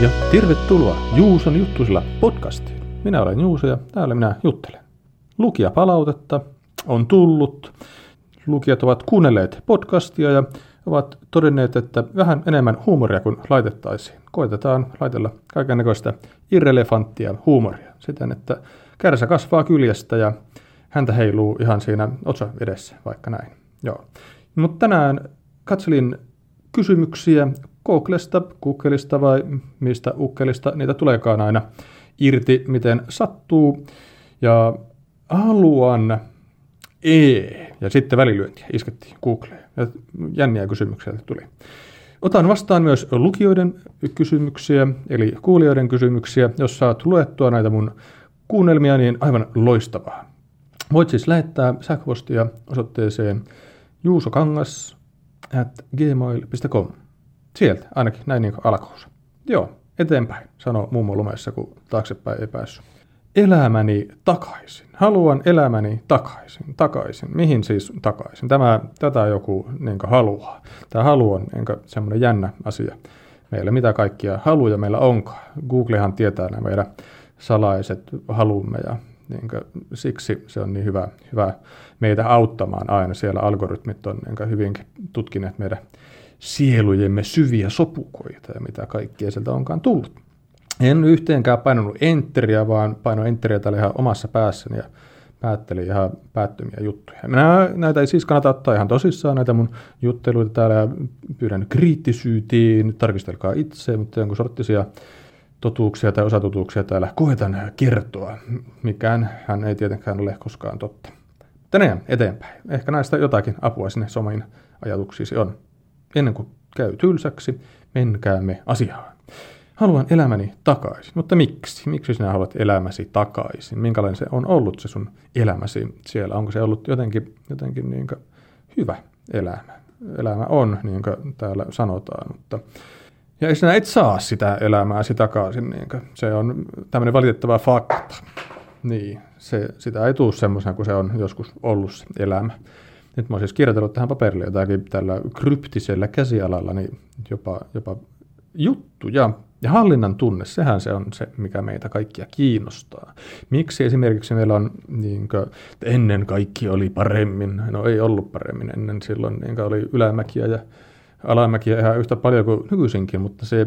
Ja tervetuloa Juuson juttusilla podcastiin. Minä olen Juuso ja täällä minä juttelen. Lukijapalautetta on tullut. Lukijat ovat kuunnelleet podcastia ja ovat todenneet, että vähän enemmän huumoria kuin laitettaisiin. Koitetaan laitella kaikenlaista irrelevanttia huumoria siten, että kärsä kasvaa kyljestä ja häntä heiluu ihan siinä otsa edessä, vaikka näin. Joo. Mutta tänään katselin kysymyksiä Googlesta, Googlesta vai mistä ukkelista niitä tuleekaan aina irti, miten sattuu. Ja haluan E. Ja sitten välilyöntiä iskettiin Googleen. Ja jänniä kysymyksiä tuli. Otan vastaan myös lukijoiden kysymyksiä, eli kuulijoiden kysymyksiä. Jos saat luettua näitä mun kuunnelmia, niin aivan loistavaa. Voit siis lähettää sähköpostia osoitteeseen juusokangas at gmail.com. Sieltä ainakin näin niin alkuunsa. Joo, eteenpäin, sanoo mummo lumessa, kun taaksepäin ei päässyt. Elämäni takaisin. Haluan elämäni takaisin. Takaisin. Mihin siis takaisin? Tämä, tätä joku niin haluaa. Tämä halu on niin semmoinen jännä asia meillä. Mitä kaikkia haluja meillä onkaan? Googlehan tietää nämä meidän salaiset halumme ja niin kuin, siksi se on niin hyvä, hyvä meitä auttamaan aina. Siellä algoritmit on niin hyvinkin tutkineet meidän sielujemme syviä sopukoita ja mitä kaikkea sieltä onkaan tullut. En yhteenkään painanut enteriä, vaan painoin enteriä täällä ihan omassa päässäni ja päättelin ihan päättömiä juttuja. Minä, näitä ei siis kannata ottaa ihan tosissaan, näitä mun jutteluita täällä ja pyydän kriittisyytiin, tarkistelkaa itse, mutta jonkun sorttisia totuuksia tai osatotuuksia täällä koetan kertoa. Mikään hän ei tietenkään ole koskaan totta. Tänään eteenpäin. Ehkä näistä jotakin apua sinne somiin ajatuksiisi on. Ennen kuin käy tylsäksi, menkäämme asiaan. Haluan elämäni takaisin. Mutta miksi? Miksi sinä haluat elämäsi takaisin? Minkälainen se on ollut se sun elämäsi siellä? Onko se ollut jotenkin, jotenkin niin hyvä elämä? Elämä on, niin kuin täällä sanotaan, mutta ja sinä et saa sitä elämääsi takaisin. Niin se on tämmöinen valitettava fakta. Niin, se, sitä ei tule semmoisena kuin se on joskus ollut se elämä. Nyt mä oon siis kirjoitellut tähän paperille jotakin tällä kryptisellä käsialalla, niin jopa, jopa juttuja. Ja hallinnan tunne, sehän se on se, mikä meitä kaikkia kiinnostaa. Miksi esimerkiksi meillä on, niin kuin, että ennen kaikki oli paremmin, no ei ollut paremmin, ennen silloin niin oli ylämäkiä ja alamäkiä ihan yhtä paljon kuin nykyisinkin, mutta se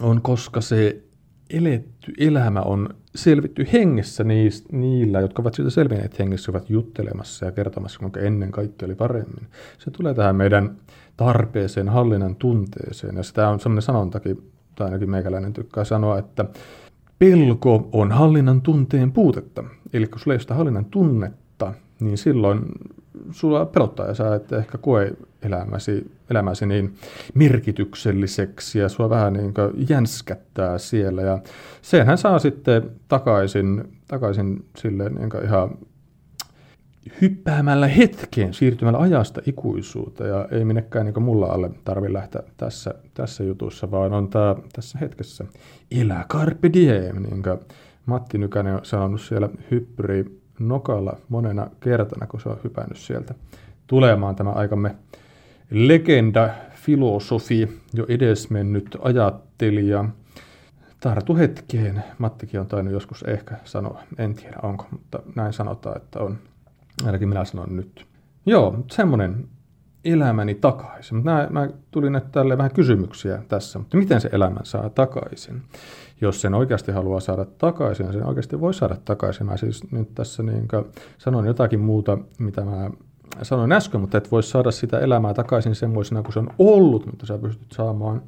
on, koska se eletty elämä on selvitty hengessä niistä, niillä, jotka ovat siitä selvinneet hengessä, ovat juttelemassa ja kertomassa, kuinka ennen kaikki oli paremmin. Se tulee tähän meidän tarpeeseen, hallinnan tunteeseen. Ja sitä on sellainen sanontakin, tai ainakin meikäläinen tykkää sanoa, että pelko on hallinnan tunteen puutetta. Eli kun sulla ei sitä hallinnan tunnetta, niin silloin sulla pelottaa ja sä et ehkä koe elämäsi, elämäsi niin merkitykselliseksi ja sua vähän niin jänskättää siellä. Ja senhän saa sitten takaisin, takaisin sille niin ihan hyppäämällä hetkeen, siirtymällä ajasta ikuisuuteen ja ei minnekään niin mulla alle tarvi lähteä tässä, tässä jutussa, vaan on tää, tässä hetkessä elää carpe diem, niin kuin Matti Nykänen on sanonut siellä hyppyri nokalla monena kertana, kun se on hypännyt sieltä tulemaan tämä aikamme legenda, filosofi, jo edesmennyt ajattelija. Tartu hetkeen, Mattikin on tainnut joskus ehkä sanoa, en tiedä onko, mutta näin sanotaan, että on. Ainakin minä sanon nyt. Joo, semmoinen elämäni takaisin. Mä, mä tulin että tälle vähän kysymyksiä tässä, mutta miten se elämän saa takaisin? Jos sen oikeasti haluaa saada takaisin, niin sen oikeasti voi saada takaisin. Mä siis nyt tässä niin sanon jotakin muuta, mitä mä sanoin äsken, mutta et voi saada sitä elämää takaisin semmoisena kuin se on ollut, mutta sä pystyt saamaan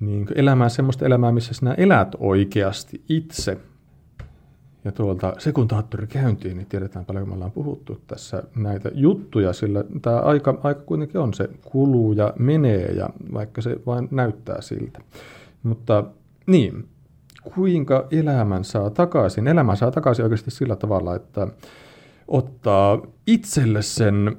niin elämään semmoista elämää, missä sinä elät oikeasti itse. Ja tuolta sekuntaattori käyntiin, niin tiedetään paljon, me ollaan puhuttu tässä näitä juttuja, sillä tämä aika, aika kuitenkin on se kuluu ja menee, ja vaikka se vain näyttää siltä. Mutta niin, kuinka elämän saa takaisin? Elämä saa takaisin oikeasti sillä tavalla, että ottaa itselle sen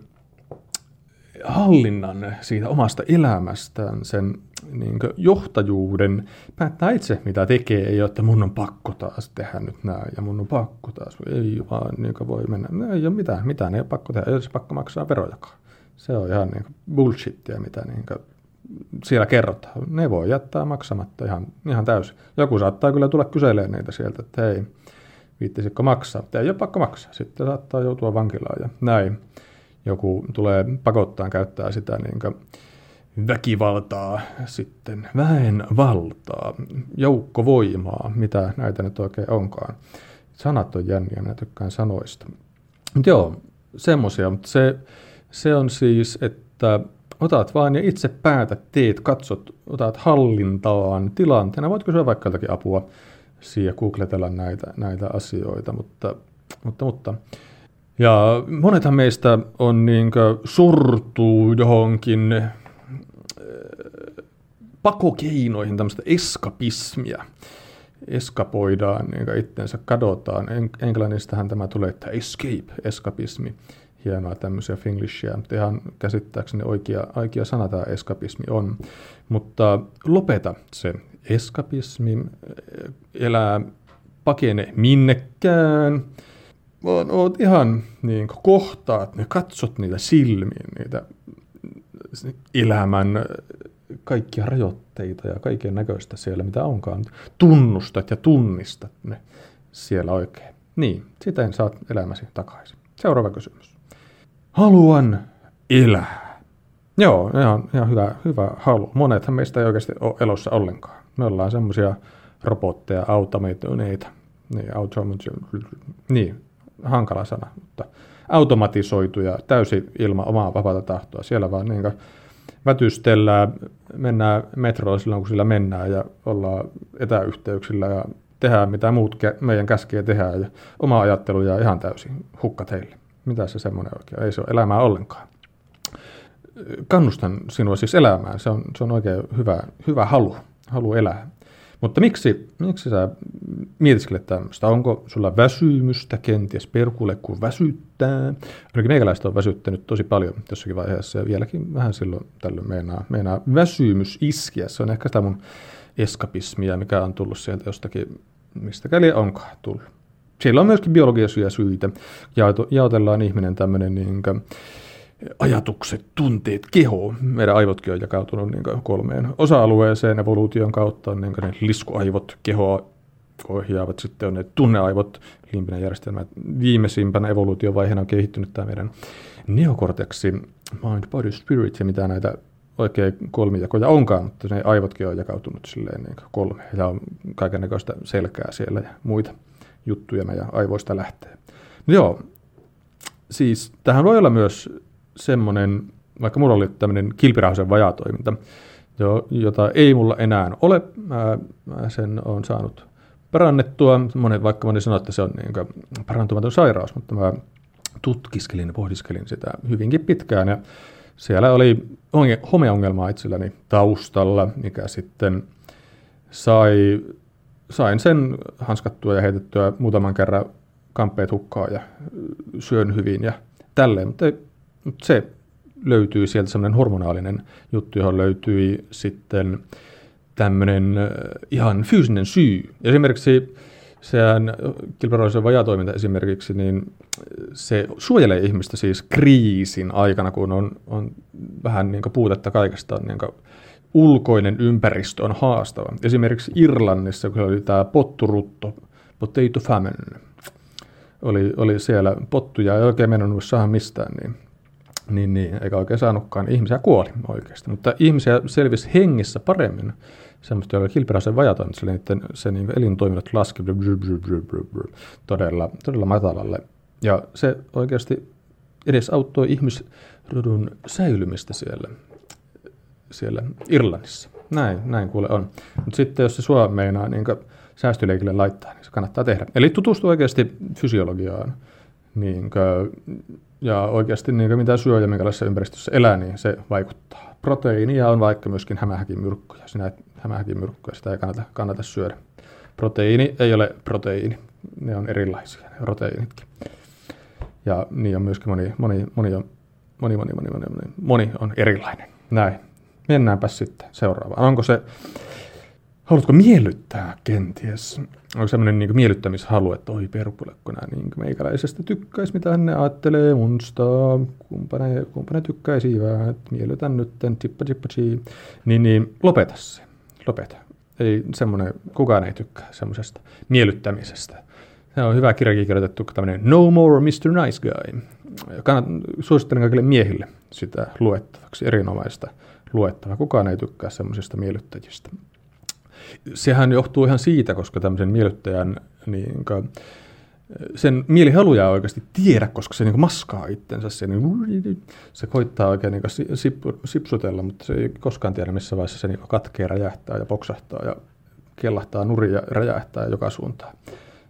hallinnan siitä omasta elämästään, sen niin johtajuuden, päättää itse mitä tekee, ei ole, että mun on pakko taas tehdä nyt näin ja mun on pakko taas, ei vaan niin voi mennä, no, ei ole mitään, mitään ei ole pakko tehdä, ei ole pakko maksaa verojakaan. Se on ihan niin bullshittia, mitä niin siellä kerrotaan. Ne voi jättää maksamatta ihan, ihan täysin. Joku saattaa kyllä tulla kyselemään niitä sieltä, että hei, viittisikö maksaa. Mutta ei ole pakko maksaa. Sitten saattaa joutua vankilaan ja näin. Joku tulee pakottaan käyttää sitä niin väkivaltaa, sitten väenvaltaa, joukkovoimaa, mitä näitä nyt oikein onkaan. Sanat on jänniä, minä tykkään sanoista. Mutta joo, semmoisia, mutta se, se on siis, että otat vaan ja itse päätät, teet, katsot, otat hallintaan tilanteena. Voit kysyä vaikka jotakin apua siihen googletella näitä, näitä asioita, mutta, mutta, mutta ja monethan meistä on niin sortuu johonkin äh, pakokeinoihin, tämmöistä eskapismia. Eskapoidaan, niin itsensä kadotaan. Englannistahan tämä tulee, että escape, eskapismi hienoa tämmöisiä finglishia, mutta ihan käsittääkseni oikea, oikea sana tämä eskapismi on. Mutta lopeta se eskapismi, elää pakene minnekään, oot ihan niin kohtaat ne, katsot niitä silmiin, niitä elämän kaikkia rajoitteita ja kaiken näköistä siellä, mitä onkaan. Tunnustat ja tunnistat ne siellä oikein. Niin, siten saat elämäsi takaisin. Seuraava kysymys. Haluan elää. Joo, ihan, ihan hyvä, hyvä halu. Monethan meistä ei oikeasti ole elossa ollenkaan. Me ollaan semmoisia robotteja, automatoneita. Niin, automati- niin, hankala sana, mutta automatisoituja täysin ilman omaa vapaata tahtoa. Siellä vaan niin vätystellään, mennään metroon silloin, kun sillä mennään ja ollaan etäyhteyksillä ja tehdään mitä muut meidän käskee tehdään ja oma ajattelu jää ihan täysin hukka teille. Mitä se semmoinen oikein Ei se ole elämää ollenkaan. Kannustan sinua siis elämään. Se on, se on oikein hyvä, hyvä halu, halu elää. Mutta miksi, miksi sä mietiskelet tämmöistä? Onko sulla väsymystä kenties perkulle, kun väsyttää? Ainakin meikäläistä on väsyttänyt tosi paljon jossakin vaiheessa ja vieläkin vähän silloin tällöin meinaa, meinaa väsymys iskiä. Se on ehkä sitä mun eskapismia, mikä on tullut sieltä jostakin, mistä käli onkaan tullut. Siellä on myöskin biologisia syitä. Jaotellaan ihminen tämmöinen niin ajatukset, tunteet, keho. Meidän aivotkin on jakautunut niin kolmeen osa-alueeseen evoluution kautta. Niin ne liskuaivot, kehoa ohjaavat. Sitten on ne tunneaivot, limpinen järjestelmä. Viimeisimpänä evoluutiovaiheena on kehittynyt tämä meidän neokorteksi, mind, body, spirit ja mitä näitä oikein kolmijakoja onkaan, mutta ne aivotkin on jakautunut silleen niin kolme ja on kaikenlaista selkää siellä ja muita juttuja meidän aivoista lähtee. No joo, siis tähän voi olla myös semmoinen, vaikka mulla oli tämmöinen kilpirauhasen vajatoiminta, jo, jota ei mulla enää ole. Mä, mä sen on saanut parannettua. Monen, vaikka moni sanoo, että se on niin parantumaton sairaus, mutta mä tutkiskelin ja pohdiskelin sitä hyvinkin pitkään. Ja siellä oli homeongelmaa itselläni taustalla, mikä sitten sai sain sen hanskattua ja heitettyä muutaman kerran kamppeet hukkaa ja syön hyvin ja tälleen, mutta, mutta se löytyy sieltä semmoinen hormonaalinen juttu, johon löytyi sitten tämmöinen ihan fyysinen syy. Esimerkiksi sehän kilparoisen vajatoiminta esimerkiksi, niin se suojelee ihmistä siis kriisin aikana, kun on, on vähän niin puutetta kaikesta niin ulkoinen ympäristö on haastava. Esimerkiksi Irlannissa, kun oli tämä potturutto, potato famine, oli, oli siellä pottuja, ei oikein mennyt saada mistään, niin, niin, niin, eikä oikein saanutkaan. Ihmisiä kuoli oikeasti, mutta ihmisiä selvisi hengissä paremmin. Semmoista, joilla kilpiräisen vajataan, sillä niiden, se niin elintoiminnot laski todella, todella matalalle. Ja se oikeasti edes auttoi ihmisrodun säilymistä siellä siellä Irlannissa. Näin, näin kuule on. Mutta sitten jos se sua meinaa niin säästöleikille laittaa, niin se kannattaa tehdä. Eli tutustu oikeasti fysiologiaan niin ja oikeasti niin mitä syö ja minkälaisessa ympäristössä elää, niin se vaikuttaa. Proteiinia on vaikka myöskin hämähäkin myrkkyjä. Sinä hämähäkin myrkkyjä, sitä ei kannata, kannata syödä. Proteiini ei ole proteiini. Ne on erilaisia, ne proteiinitkin. Ja niin on myöskin moni, moni, moni, on, moni, moni, moni, moni, moni, on erilainen. Näin. Mennäänpä sitten seuraavaan. Onko se haluatko miellyttää kenties? Onko semmoinen niin miellyttämishalu, että oi perkule, kun nämä niin meikäläisestä tykkäisi, mitä ne ajattelee munsta, kumpa ne, kumpa ne tykkäisi, että miellytän nyt, tippa tippa niin, niin lopeta se, lopeta. Ei semmoinen, kukaan ei tykkää semmoisesta miellyttämisestä. Se on hyvä kirjakin kirjoitettu, tämmöinen No More Mr. Nice Guy. Kannat, suosittelen kaikille miehille sitä luettavaksi, erinomaista luettavaa. Kukaan ei tykkää semmoisista miellyttäjistä sehän johtuu ihan siitä, koska tämmöisen miellyttäjän niin kuin, sen mielihaluja ei oikeasti tiedä, koska se niin maskaa itsensä. Se, niin, se koittaa oikein niin sip, sipsutella, mutta se ei koskaan tiedä, missä vaiheessa se niin katkee, räjähtää ja poksahtaa ja kellahtaa nuri ja räjähtää joka suuntaan.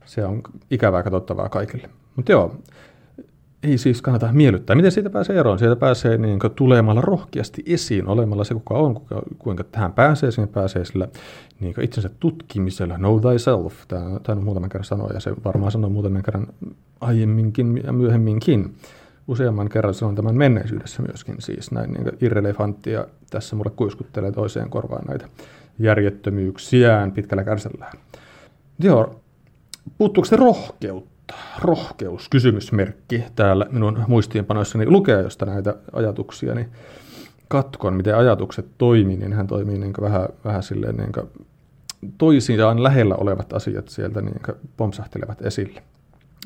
Se on ikävää katsottavaa kaikille. Mutta joo, ei siis kannata miellyttää. Miten siitä pääsee eroon? Sieltä pääsee niin tulemalla rohkeasti esiin, olemalla se kuka on, kuka, kuinka tähän pääsee, sinne pääsee sillä niin itsensä tutkimisella, know thyself, tämä, tämä on muutaman kerran sanoa, ja se varmaan sanoo muutaman kerran aiemminkin ja myöhemminkin. Useamman kerran sanon tämän menneisyydessä myöskin, siis näin niin irrelevanttia. Tässä mulle kuiskuttelee toiseen korvaan näitä järjettömyyksiään pitkällä kärsällään. Joo, puuttuuko se rohkeutta? Rohkeus, kysymysmerkki täällä minun muistiinpanoissani lukea josta näitä ajatuksia, niin katkon, miten ajatukset toimii, niin hän toimii niin vähän, vähän silleen niin toisiaan lähellä olevat asiat sieltä niin pomsahtelevat esille.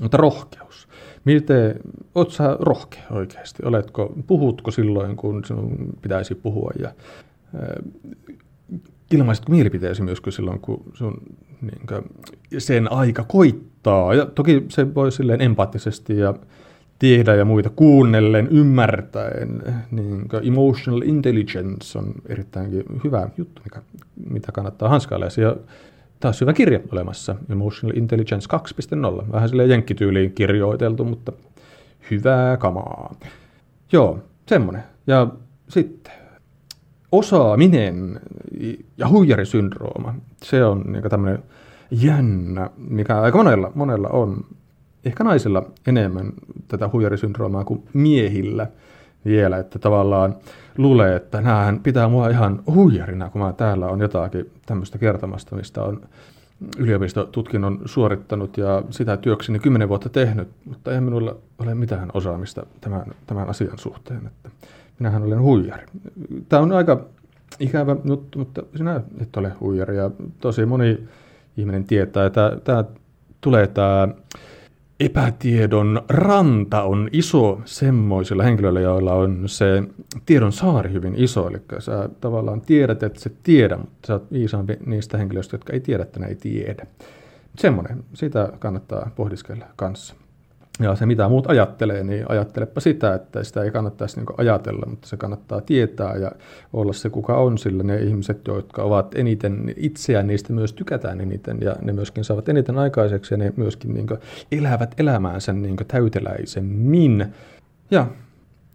Mutta rohkeus. Miten, oot sä rohkea oikeasti? Oletko, puhutko silloin, kun sinun pitäisi puhua ja ilmaisitko mielipiteesi myös silloin, kun sun, niin kuin, sen aika koittaa. Ja toki se voi silleen empaattisesti ja tehdä ja muita kuunnellen, ymmärtäen. Niin emotional intelligence on erittäin hyvä juttu, mikä, mitä kannattaa hanskailla. Ja taas hyvä kirja olemassa, Emotional Intelligence 2.0. Vähän sille jenkkityyliin kirjoiteltu, mutta hyvää kamaa. Joo, semmonen. Ja sitten osaaminen ja huijarisyndrooma, se on niin tämmöinen jännä, mikä aika monella, monella on. Ehkä naisilla enemmän tätä huijarisyndroomaa kuin miehillä vielä, että tavallaan luulee, että näähän pitää mua ihan huijarina, kun mä täällä on jotakin tämmöistä kertomasta, mistä on yliopistotutkinnon suorittanut ja sitä työkseni kymmenen vuotta tehnyt, mutta ei minulla ole mitään osaamista tämän, tämän asian suhteen. Että minähän olen huijari. Tämä on aika ikävä juttu, mutta sinä et ole huijari ja tosi moni ihminen tietää, että tämä tulee tämä epätiedon ranta on iso semmoisilla henkilöillä, joilla on se tiedon saari hyvin iso. Eli sä tavallaan tiedät, että se tiedä, mutta sä oot viisaampi niistä henkilöistä, jotka ei tiedä, että ne ei tiedä. Semmoinen, sitä kannattaa pohdiskella kanssa. Ja se mitä muut ajattelee, niin ajattelepa sitä, että sitä ei kannattaisi niin ajatella, mutta se kannattaa tietää ja olla se kuka on, sillä ne ihmiset, jotka ovat eniten itseään, niistä myös tykätään eniten ja ne myöskin saavat eniten aikaiseksi ja ne myöskin niin elävät elämäänsä niin täyteläisemmin. Ja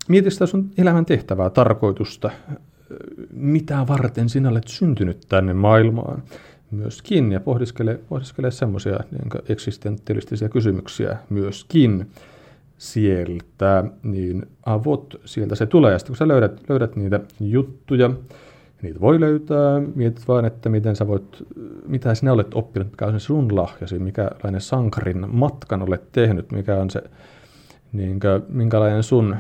mieti sitä sun elämän tehtävää, tarkoitusta, mitä varten sinä olet syntynyt tänne maailmaan myöskin ja pohdiskele, pohdiskele semmoisia niin eksistentialistisia kysymyksiä myöskin sieltä, niin avot sieltä se tulee. Ja sitten kun sä löydät, löydät niitä juttuja, niitä voi löytää, mietit vaan, että miten sä voit, mitä sinä olet oppinut, mikä on se sun lahjasi, mikälainen sankarin matkan olet tehnyt, mikä on se, niin kuin, minkälainen sun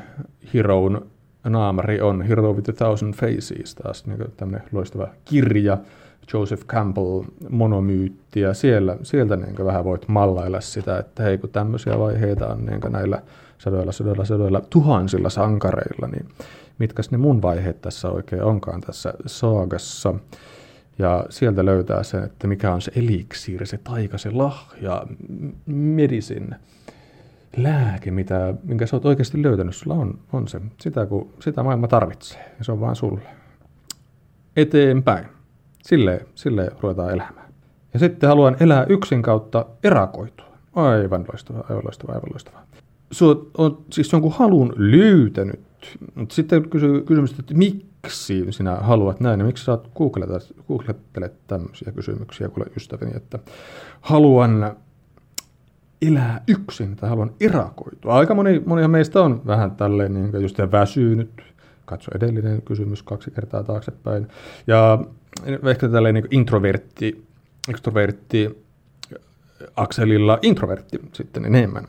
heroon naamari on, Hero with a Thousand Faces, taas niin tämmöinen loistava kirja, Joseph Campbell monomyytti ja siellä, sieltä niin vähän voit mallailla sitä, että hei kun tämmöisiä vaiheita on niin näillä sadoilla, sadoilla, sadoilla, tuhansilla sankareilla, niin mitkä ne mun vaiheet tässä oikein onkaan tässä saagassa. Ja sieltä löytää sen, että mikä on se eliksiiri, se taika, se lahja, medisin, lääke, mitä, minkä sä oot oikeasti löytänyt. Sulla on, on se, sitä, kun, sitä maailma tarvitsee ja se on vain sulle. Eteenpäin. Silleen, silleen ruvetaan elämään. Ja sitten haluan elää yksin kautta erakoitua. Aivan loistavaa, aivan loistavaa, aivan loistavaa. Sua on siis jonkun halun löytänyt, mutta sitten kysyy kysymys, että miksi sinä haluat näin, ja miksi sä googlettelet tämmöisiä kysymyksiä kuule ystäväni, että haluan elää yksin tai haluan erakoitua. Aika moni, monia meistä on vähän tälleen niin just väsynyt, katso edellinen kysymys kaksi kertaa taaksepäin. Ja ehkä tällainen niin introvertti, extrovertti akselilla introvertti sitten enemmän.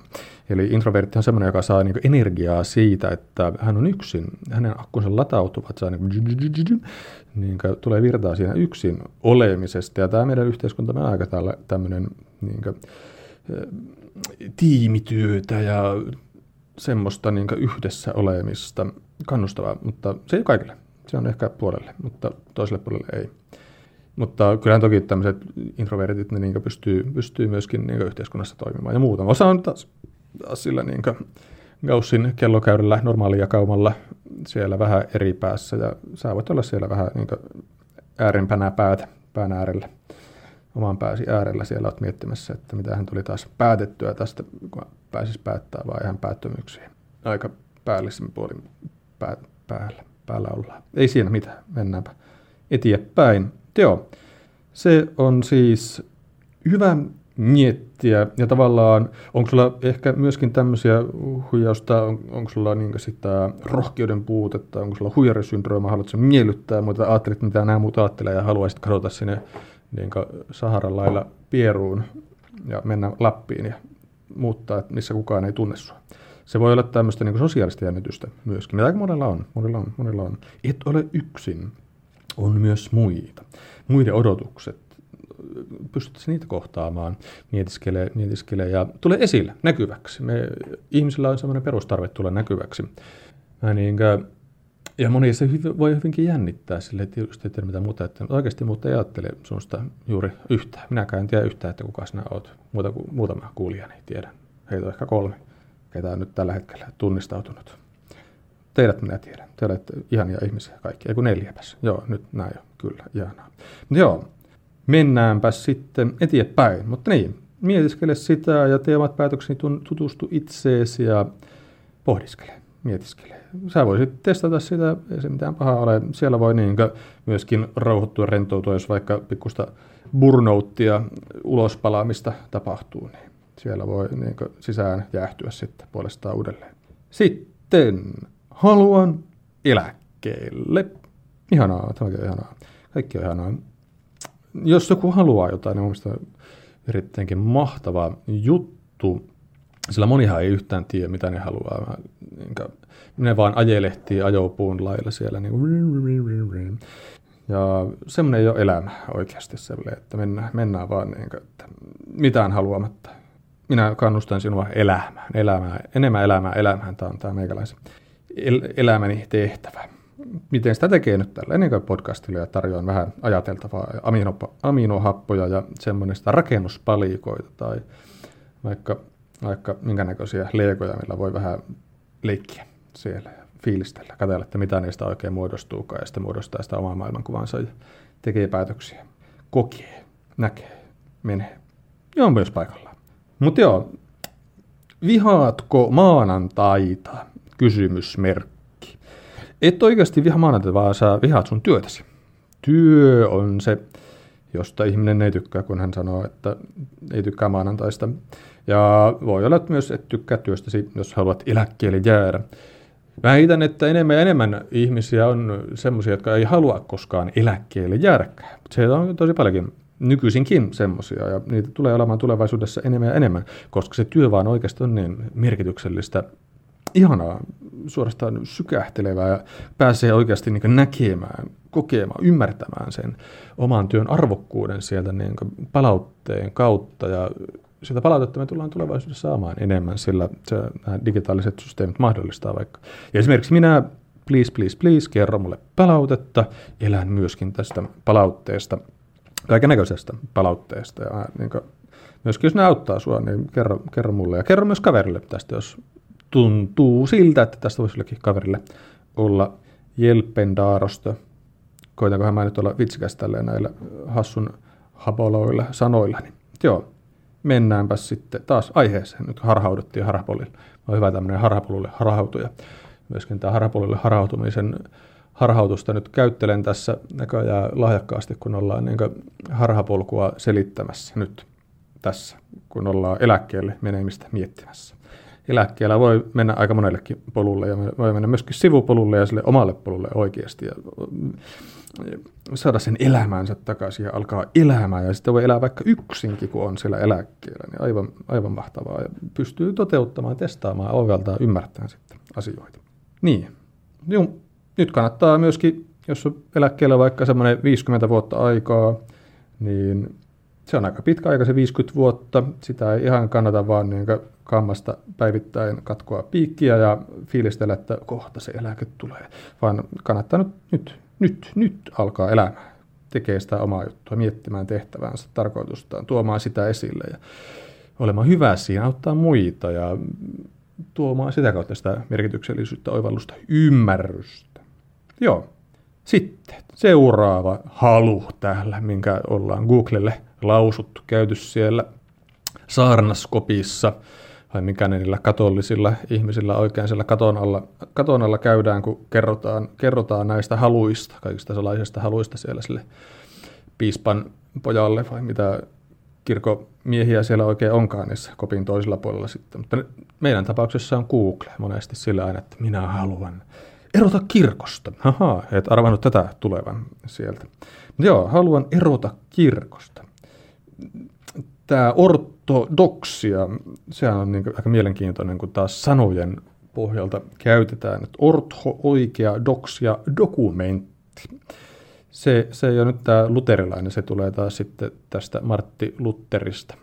Eli introvertti on semmoinen, joka saa niin energiaa siitä, että hän on yksin. Hänen akkunsa latautuvat, saa niin niin tulee virtaa siinä yksin olemisesta. Ja tämä meidän yhteiskunta on aika tämmöinen niin kuin, tiimityötä ja semmoista niin yhdessä olemista kannustavaa, mutta se ei kaikille. Se on ehkä puolelle, mutta toiselle puolelle ei. Mutta kyllähän toki tämmöiset introvertit ne niin pystyy, pystyy myöskin niin yhteiskunnassa toimimaan. Ja muutama osa on taas, taas sillä niin Gaussin kellokäyrällä normaalia kaumalla siellä vähän eri päässä ja sä voit olla siellä vähän niin äärempänä päät, pään äärellä, oman pääsi äärellä siellä olet miettimässä, että mitä hän tuli taas päätettyä tästä, kun pääsisi päättää vai ihan päättömyyksiä. Aika päällisin puolin pää, päällä, päällä ollaan. Ei siinä mitään, mennäänpä eteenpäin. Joo, se on siis hyvä miettiä ja tavallaan onko sulla ehkä myöskin tämmöisiä huijausta, on, onko sulla niin sitä rohkeuden puutetta, onko sulla huijarisyndrooma, haluatko miellyttää mutta ajattelit mitä nämä muut ajattelee ja haluaisit kadota sinne niin Saharan lailla Pieruun ja mennä Lappiin ja muuttaa, että missä kukaan ei tunne sua. Se voi olla tämmöistä niin sosiaalista jännitystä myöskin, mitä monella on, monella on, monella on. Et ole yksin, on myös muita. Muiden odotukset, pystytkö niitä kohtaamaan, mietiskelee, mietiskelee ja tulee esille, näkyväksi. Me, ihmisillä on semmoinen perustarve tulla näkyväksi. Mä niin, ja moni se voi hyvinkin jännittää sille, että just ei tiedä mitä muuta, että oikeasti muuta ei ajattele sinusta juuri yhtään. Minäkään en tiedä yhtään, että kuka sinä olet. Muuta kuin muutama kuulijani tiedän. Heitä on ehkä kolme, ketä on nyt tällä hetkellä tunnistautunut. Teidät minä tiedän. Te olette ihania ihmisiä kaikki. Ei kun neljäpäs. Joo, nyt näin jo. Kyllä, ihanaa. Mutta joo, mennäänpä sitten eteenpäin. Mutta niin, mietiskele sitä ja tee omat päätökseni, tutustu itseesi ja pohdiskele, mietiskele. Sä voisit testata sitä, ei se mitään pahaa ole. Siellä voi niin myöskin rauhoittua, rentoutua, jos vaikka pikkusta burnouttia, ulospalaamista tapahtuu, niin siellä voi niin sisään jäähtyä sitten puolestaan uudelleen. Sitten haluan eläkkeelle. Ihanaa, tämä on ihanaa. Kaikki on ihanaa. Jos joku haluaa jotain, niin mielestäni erittäinkin mahtava juttu, sillä monihan ei yhtään tiedä, mitä ne haluaa. Ne vaan ajelehtii ajopuun lailla siellä. Niin ja semmoinen ei ole elämä oikeasti sellainen, että mennään, mennään vaan niin kuin, että mitään haluamatta. Minä kannustan sinua elämään, elämään enemmän elämää elämään. Tämä on tämä meikäläisen el- elämäni tehtävä. Miten sitä tekee nyt tällä ennen podcastilla ja tarjoan vähän ajateltavaa amino- aminohappoja ja semmoista rakennuspalikoita tai vaikka, vaikka minkä näköisiä leikoja, millä voi vähän leikkiä siellä ja fiilistellä, katsella, että mitä niistä oikein muodostuukaan ja sitten muodostaa sitä omaa maailmankuvansa ja tekee päätöksiä, kokee, näkee, menee. Ja on myös paikallaan. Mutta joo, vihaatko maanantaita? kysymysmerkki. Et oikeasti viha maanantaita, vaan sä vihaat sun työtäsi. Työ on se, josta ihminen ei tykkää, kun hän sanoo, että ei tykkää maanantaista. Ja voi olla että myös, että tykkää työstäsi, jos haluat eläkkeelle jäädä. Väitän, että enemmän ja enemmän ihmisiä on semmoisia, jotka ei halua koskaan eläkkeelle jäädäkään. Se on tosi paljonkin nykyisinkin semmoisia, ja niitä tulee olemaan tulevaisuudessa enemmän ja enemmän, koska se työ vaan oikeasti on niin merkityksellistä ihanaa, suorastaan sykähtelevää ja pääsee oikeasti niin näkemään, kokemaan, ymmärtämään sen oman työn arvokkuuden sieltä niin palautteen kautta ja sitä palautetta me tullaan tulevaisuudessa saamaan enemmän, sillä se, nämä digitaaliset systeemit mahdollistaa vaikka. Ja esimerkiksi minä, please, please, please, kerro mulle palautetta, elän myöskin tästä palautteesta, kaiken näköisestä palautteesta. Ja niin kuin, myöskin jos ne auttaa sinua, niin kerro, kerro mulle ja kerro myös kaverille tästä, jos tuntuu siltä, että tästä voisi jollekin kaverille olla jelpendaarosta. Koitankohan mä nyt olla vitsikäs tälleen näillä hassun hapoloilla sanoilla. Niin, joo, mennäänpä sitten taas aiheeseen. Nyt harhauduttiin harhapolille. On hyvä tämmöinen harhapolulle harhautuja. Myöskin tämä harhapolulle harhautumisen harhautusta nyt käyttelen tässä näköjään lahjakkaasti, kun ollaan niin harhapolkua selittämässä nyt tässä, kun ollaan eläkkeelle menemistä miettimässä. Eläkkeellä voi mennä aika monellekin polulle ja voi mennä myöskin sivupolulle ja sille omalle polulle oikeasti ja saada sen elämänsä takaisin ja alkaa elämään ja sitten voi elää vaikka yksinkin, kun on siellä eläkkeellä, niin aivan, aivan mahtavaa ja pystyy toteuttamaan, testaamaan, oivaltaa, ymmärtämään sitten asioita. Niin, Jum, nyt kannattaa myöskin, jos on eläkkeellä vaikka semmoinen 50 vuotta aikaa, niin se on aika pitkä aika se 50 vuotta. Sitä ei ihan kannata vaan niin kammasta päivittäin katkoa piikkiä ja fiilistellä, että kohta se eläke tulee, vaan kannattaa nyt, nyt, nyt, nyt alkaa elämään. Tekee sitä omaa juttua, miettimään tehtävänsä, tarkoitustaan, tuomaan sitä esille ja olemaan hyvä siinä, auttaa muita ja tuomaan sitä kautta sitä merkityksellisyyttä, oivallusta, ymmärrystä. Joo. Sitten seuraava halu täällä, minkä ollaan Googlelle lausuttu, käyty siellä saarnaskopissa, vai mikä ne niillä katollisilla ihmisillä oikein siellä katon alla, katon alla käydään, kun kerrotaan, kerrotaan näistä haluista, kaikista salaisista haluista siellä sille piispan pojalle, vai mitä kirkomiehiä siellä oikein onkaan niissä kopin toisella puolella sitten. Mutta meidän tapauksessa on Google monesti sillä aina, että minä haluan erota kirkosta. Haha, et arvannut tätä tulevan sieltä. Joo, haluan erota kirkosta. Tämä ortodoksia, sehän on niin aika mielenkiintoinen, kun taas sanojen pohjalta käytetään, että ortho, oikea, doksia, dokumentti. Se, se ei ole nyt tämä luterilainen, se tulee taas sitten tästä Martti Lutterista.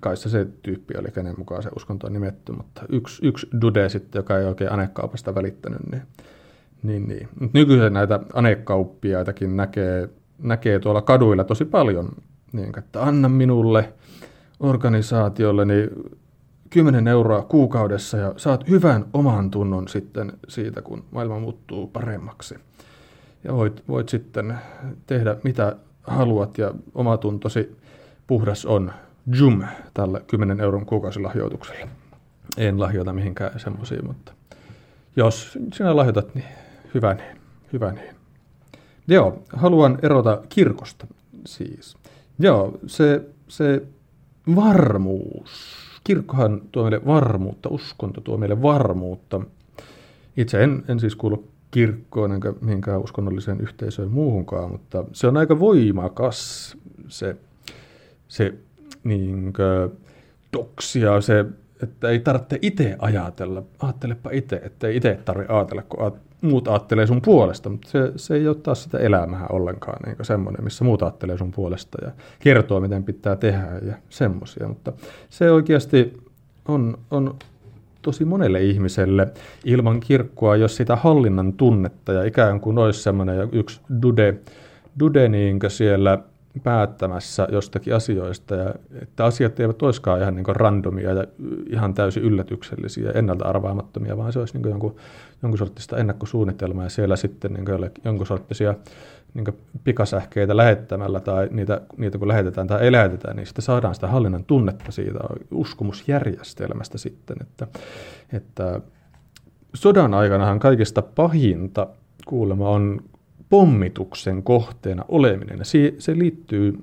Kai se, se tyyppi oli, kenen mukaan se uskonto on nimetty, mutta yksi, yksi dude sitten, joka ei oikein anekaupasta välittänyt, niin, niin, niin. Nykyisin näitä anekauppiaitakin näkee, näkee tuolla kaduilla tosi paljon, niin, että anna minulle organisaatiolle niin 10 euroa kuukaudessa ja saat hyvän oman tunnon sitten siitä, kun maailma muuttuu paremmaksi ja voit, voit sitten tehdä mitä haluat ja oma tuntosi puhdas on jum tällä 10 euron kuukausilahjoituksella. En lahjoita mihinkään semmoisiin, mutta jos sinä lahjoitat, niin hyvä niin, hyvä niin. Joo, haluan erota kirkosta siis. Joo, se, se varmuus. Kirkkohan tuo meille varmuutta, uskonto tuo meille varmuutta. Itse en, en siis kuulu kirkkoon enkä mihinkään uskonnolliseen yhteisöön muuhunkaan, mutta se on aika voimakas se, se niin doksia, se, että ei tarvitse itse ajatella. Ajattelepa itse, että ei itse tarvitse ajatella, kun muut ajattelee sun puolesta, mutta se, se ei ole taas sitä elämää ollenkaan niin semmoinen, missä muut ajattelee sun puolesta ja kertoo, miten pitää tehdä ja semmoisia, mutta se oikeasti on, on tosi monelle ihmiselle ilman kirkkoa, jos sitä hallinnan tunnetta ja ikään kuin olisi semmoinen yksi dude, dude niin siellä päättämässä jostakin asioista, ja että asiat eivät olisikaan ihan niin randomia ja ihan täysin yllätyksellisiä, ennalta arvaamattomia, vaan se olisi niin jonkun, jonkun sorttista ennakkosuunnitelmaa, ja siellä sitten niin jonkun sorttisia niin pikasähkeitä lähettämällä tai niitä, niitä kun lähetetään tai ei niin sitten saadaan sitä hallinnan tunnetta siitä uskomusjärjestelmästä sitten, että, että sodan aikanahan kaikista pahinta kuulemma on pommituksen kohteena oleminen. Se, se liittyy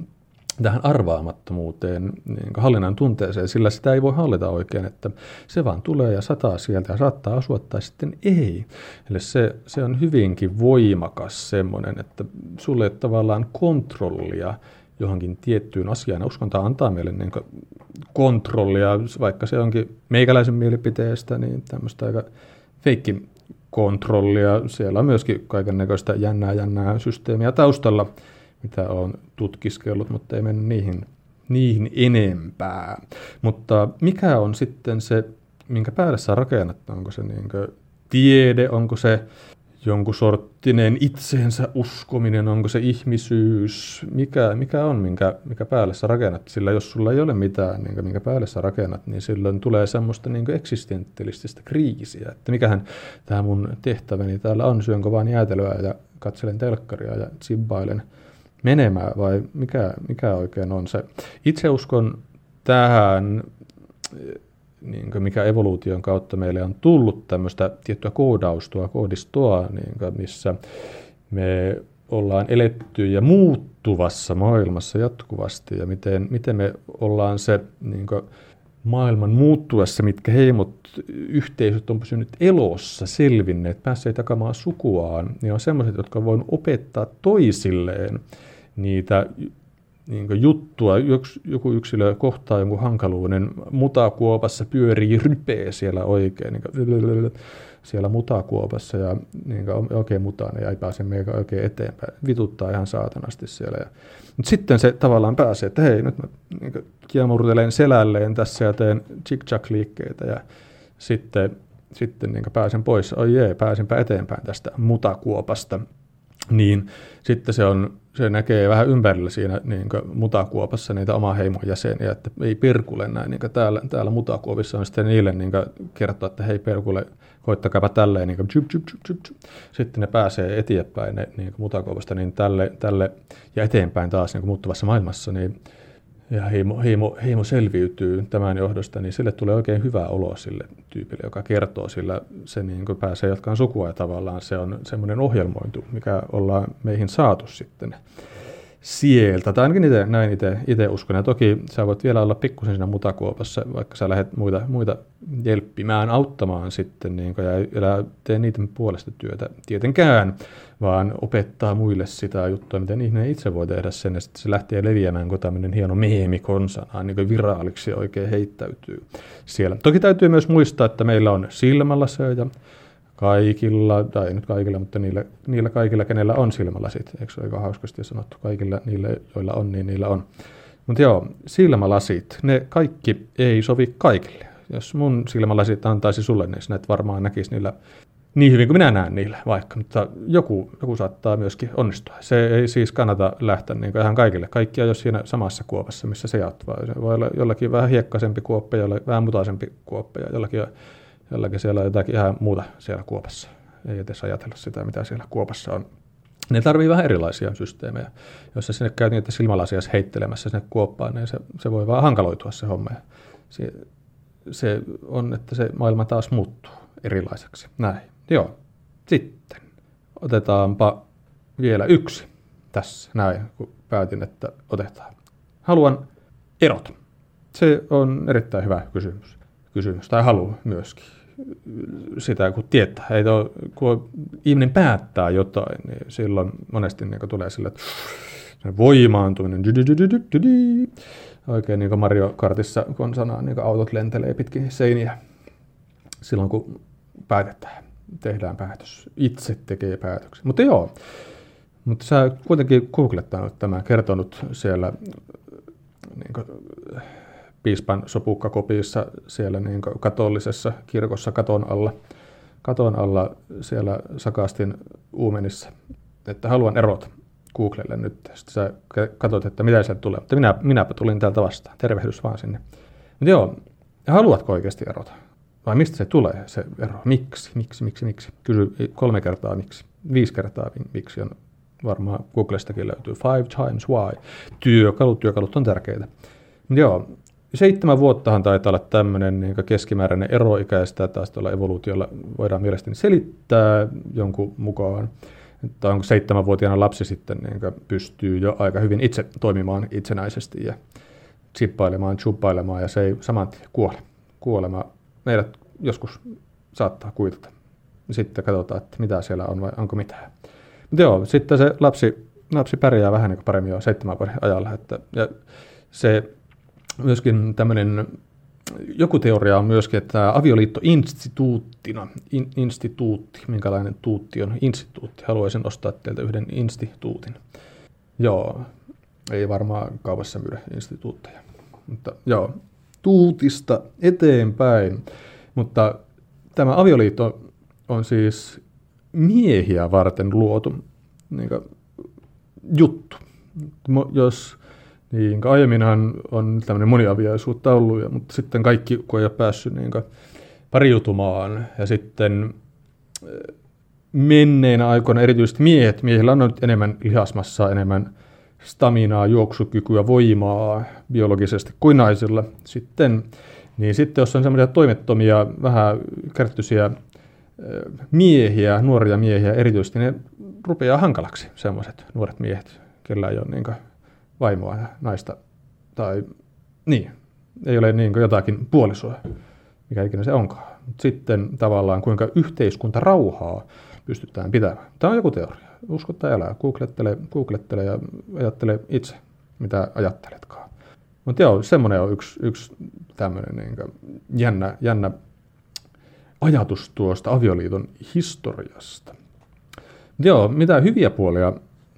tähän arvaamattomuuteen, niin hallinnan tunteeseen, sillä sitä ei voi hallita oikein, että se vaan tulee ja sataa sieltä ja saattaa asua tai sitten ei. Eli se, se on hyvinkin voimakas semmoinen, että sulle ei tavallaan kontrollia johonkin tiettyyn asiaan. Uskonta antaa meille niin kontrollia, vaikka se onkin meikäläisen mielipiteestä, niin tämmöistä aika feikki kontrollia. Siellä on myöskin kaiken näköistä jännää jännää systeemiä taustalla, mitä on tutkiskellut, mutta ei mennä niihin, niihin enempää. Mutta mikä on sitten se, minkä päälle saa rakennettu? Onko se niin tiede, onko se jonkun sorttinen itseensä uskominen, onko se ihmisyys, mikä, mikä on, minkä, mikä päälle sä rakennat. Sillä jos sulla ei ole mitään, niin minkä päälle sä rakennat, niin silloin tulee semmoista niin eksistentialistista kriisiä, että mikähän tämä mun tehtäväni täällä on, syönkö vaan jäätelöä ja katselen telkkaria ja zibbailen menemään vai mikä, mikä oikein on se. Itse uskon tähän niin mikä evoluution kautta meille on tullut tämmöistä tiettyä koodaustoa, koodistoa, niin missä me ollaan eletty ja muuttuvassa maailmassa jatkuvasti ja miten, miten me ollaan se niin maailman muuttuessa, mitkä heimot, yhteisöt on pysynyt elossa, selvinneet, päässeet jakamaan sukuaan, niin on sellaiset, jotka voivat opettaa toisilleen niitä niin juttua, joku yksilö kohtaa jonkun hankaluuden, mutakuopassa pyörii rypeä siellä oikein, niin siellä mutakuopassa ja niin oikein mutainen ja ei pääse meikä oikein eteenpäin. Vituttaa ihan saatanasti siellä. Ja, mutta sitten se tavallaan pääsee, että hei, nyt mä niin kiemurtelen selälleen tässä ja teen chick-chack-liikkeitä ja sitten, sitten niin pääsen pois. Oi jee, pääsinpä eteenpäin tästä mutakuopasta. Niin sitten se on se näkee vähän ympärillä siinä niin mutakuopassa niitä oma heimon jäseniä, että ei perkule näin. Niin täällä, täällä mutakuopissa on sitten niille niin kertoa, että hei perkule, koittakaapa tälleen, niin jup, jup, jup, jup. sitten ne pääsee eteenpäin ne, niin mutakuopasta niin tälle, tälle ja eteenpäin taas niin muuttuvassa maailmassa, niin ja heimo, heimo, heimo selviytyy tämän johdosta, niin sille tulee oikein hyvä olo sille tyypille, joka kertoo, sillä se niin kuin pääsee jatkaan sukua ja tavallaan. Se on semmoinen ohjelmointu, mikä ollaan meihin saatu sitten sieltä. Tai ainakin itse, näin itse uskon. Ja toki sä voit vielä olla pikkusen siinä mutakuopassa, vaikka sä lähdet muita, muita jelppimään, auttamaan sitten, niin kuin, ja älä tee niiden puolesta työtä tietenkään, vaan opettaa muille sitä juttua, miten ihminen itse voi tehdä sen, ja sitten se lähtee leviämään, kun tämmöinen hieno meemi konsana, niin viraaliksi oikein heittäytyy siellä. Toki täytyy myös muistaa, että meillä on silmälasöjä, kaikilla, tai ei nyt kaikilla, mutta niillä, niillä kaikilla, kenellä on silmälasit. Eikö se ole aika hauskasti sanottu? Kaikilla niillä, joilla on, niin niillä on. Mutta joo, silmälasit, ne kaikki ei sovi kaikille. Jos mun silmälasit antaisi sulle, niin sinä et varmaan näkisi niillä niin hyvin kuin minä näen niillä vaikka, mutta joku, joku saattaa myöskin onnistua. Se ei siis kannata lähteä niin ihan kaikille. Kaikkia jos siinä samassa kuopassa, missä se vaan se voi olla jollakin vähän hiekkaisempi kuoppa, jollakin vähän mutaisempi kuoppa ja jollakin jollakin siellä on jotakin ihan muuta siellä kuopassa. Ei edes ajatella sitä, mitä siellä kuopassa on. Ne tarvii vähän erilaisia systeemejä. Jos sä sinne käyt niitä silmälasias heittelemässä sinne kuoppaan, niin se, se voi vaan hankaloitua se homma. Se, se on, että se maailma taas muuttuu erilaiseksi. Näin. Joo. Sitten otetaanpa vielä yksi tässä. Näin, kun päätin, että otetaan. Haluan erota. Se on erittäin hyvä kysymys. kysymys tai halu myöskin sitä, kun tietää. Ei to, kun ihminen päättää jotain, niin silloin monesti niin tulee sille, että voimaantuminen, oikein niin kuin Mario Kartissa, kun sanoo, niin autot lentelee pitkin seiniä silloin, kun päätetään, tehdään päätös. Itse tekee päätöksen. Mutta joo, mutta sä kuitenkin googlettanut tämä, kertonut siellä niin kuin, piispan sopukkakopissa siellä niin katolisessa kirkossa katon alla, katon alla siellä Sakastin uumenissa, että haluan erota Googlelle nyt. Sitten sä katsot, että mitä sieltä tulee. Mutta minä, minäpä tulin täältä vastaan. Tervehdys vaan sinne. Mutta joo, haluatko oikeasti erota? Vai mistä se tulee, se ero? Miksi, miksi, miksi, miksi? Kysy kolme kertaa miksi. Viisi kertaa miksi on varmaan Googlestakin löytyy. Five times why. Työkalut, työkalut on tärkeitä. Joo, seitsemän vuottahan taitaa olla tämmöinen niin keskimääräinen eroikä, ja sitä taas tuolla evoluutiolla voidaan mielestäni selittää jonkun mukaan. Että onko seitsemänvuotiaana lapsi sitten niin pystyy jo aika hyvin itse toimimaan itsenäisesti ja chippailemaan, chuppailemaan, ja se ei saman tien kuole. Kuolema meidät joskus saattaa kuitata. Sitten katsotaan, että mitä siellä on vai onko mitään. Mutta joo, sitten se lapsi, lapsi pärjää vähän niin paremmin jo seitsemän vuoden ajalla. Että, ja se myöskin tämmöinen, joku teoria on myöskin, että avioliitto instituuttina, in, instituutti, minkälainen tuutti on instituutti, haluaisin ostaa teiltä yhden instituutin. Joo, ei varmaan kaupassa myydä instituutteja, mutta joo, tuutista eteenpäin. Mutta tämä avioliitto on siis miehiä varten luotu niin juttu. Jos niin, aiemminhan on tämmöinen moniaviaisuutta ollut, mutta sitten kaikki, kun ei ole päässyt niin pariutumaan ja sitten eh, menneinä aikoina erityisesti miehet, miehillä on nyt enemmän lihasmassaa, enemmän staminaa, juoksukykyä, voimaa biologisesti kuin naisilla. Sitten, niin sitten jos on semmoisia toimettomia, vähän kärttyisiä eh, miehiä, nuoria miehiä erityisesti, ne rupeaa hankalaksi semmoiset nuoret miehet, kellä ei ole niin vaimoa ja naista. Tai niin, ei ole niin jotakin puolisoa, mikä ikinä se onkaan. Sitten tavallaan kuinka yhteiskunta rauhaa pystytään pitämään. Tämä on joku teoria. Usko tai älä. Googlettele, googlettele ja ajattele itse, mitä ajatteletkaan. Mutta joo, semmoinen on yksi, yksi tämmöinen niin jännä, jännä ajatus tuosta avioliiton historiasta. Joo, mitä hyviä puolia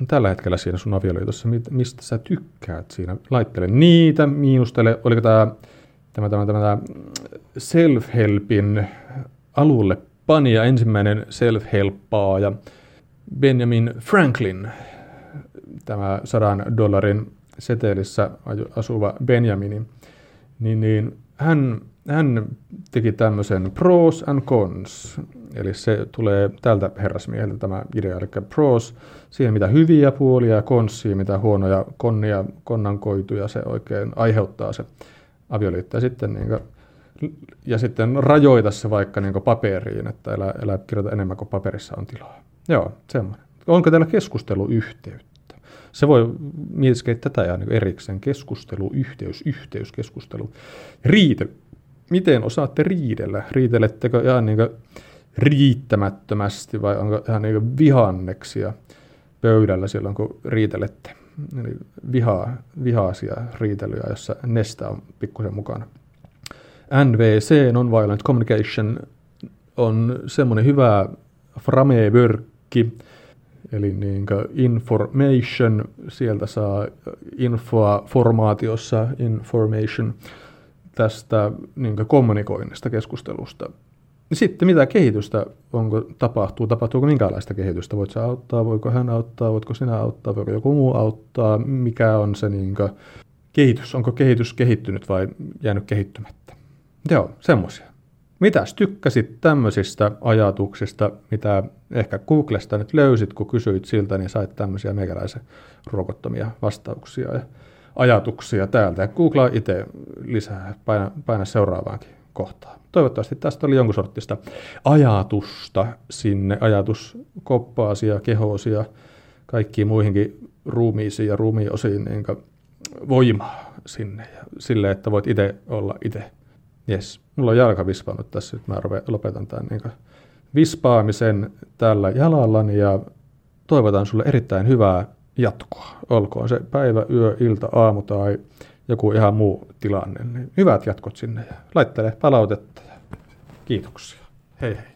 tällä hetkellä siinä sun avioliitossa, mistä sä tykkäät siinä? Laittele niitä, miinustele, oliko tämä tämä, tämä, tämä self-helpin alulle panija, ensimmäinen self-helppaaja Benjamin Franklin, tämä sadan dollarin setelissä asuva Benjamini, niin, niin hän, hän teki tämmöisen pros and cons, eli se tulee tältä herrasmieheltä tämä idea, eli pros, siihen mitä hyviä puolia ja mitä huonoja konnia, konnankoituja se oikein aiheuttaa se avioliitto. Ja sitten, niin kuin, ja sitten rajoita se vaikka niin paperiin, että älä, älä kirjoita enemmän kuin paperissa on tilaa. Joo, semmoinen. Onko teillä keskusteluyhteyttä? Se voi mietiskellä tätä ja niin erikseen. Keskusteluyhteys, yhteyskeskustelu. Riitely. Miten osaatte riidellä? Riitelettekö ihan niin riittämättömästi vai onko ihan niin vihanneksia pöydällä silloin, kun riitelette? Eli vihaa, vihaasia riitelyjä, jossa nestä on pikkusen mukana. NVC, Non-Violent Communication, on semmoinen hyvä frameworkki, eli niin information, sieltä saa infoa formaatiossa, information, tästä niin kommunikoinnista, keskustelusta. Sitten mitä kehitystä onko, tapahtuu, tapahtuuko minkälaista kehitystä, voit sä auttaa, voiko hän auttaa, voitko sinä auttaa, voiko joku muu auttaa, mikä on se niin kehitys, onko kehitys kehittynyt vai jäänyt kehittymättä. Joo, semmoisia. Mitäs tykkäsit tämmöisistä ajatuksista, mitä ehkä Googlesta nyt löysit, kun kysyit siltä, niin sait tämmöisiä meikäläisen rokottomia vastauksia ja ajatuksia täältä. Googlaa itse lisää, paina, paina seuraavaankin kohtaan. Toivottavasti tästä oli jonkun sortista ajatusta sinne, ajatuskoppaasia, kehoosia, kaikkiin muihinkin ruumiisiin ja ruumiosiin niin voimaa sinne ja sille, että voit itse olla itse. Jes, mulla on jalka vispannut tässä, nyt mä lopetan tämän niin vispaamisen tällä jalallani ja toivotan sulle erittäin hyvää jatkoa. Olkoon se päivä, yö, ilta, aamu tai joku ihan muu tilanne. Niin hyvät jatkot sinne ja laittele palautetta. Kiitoksia. Hei hei.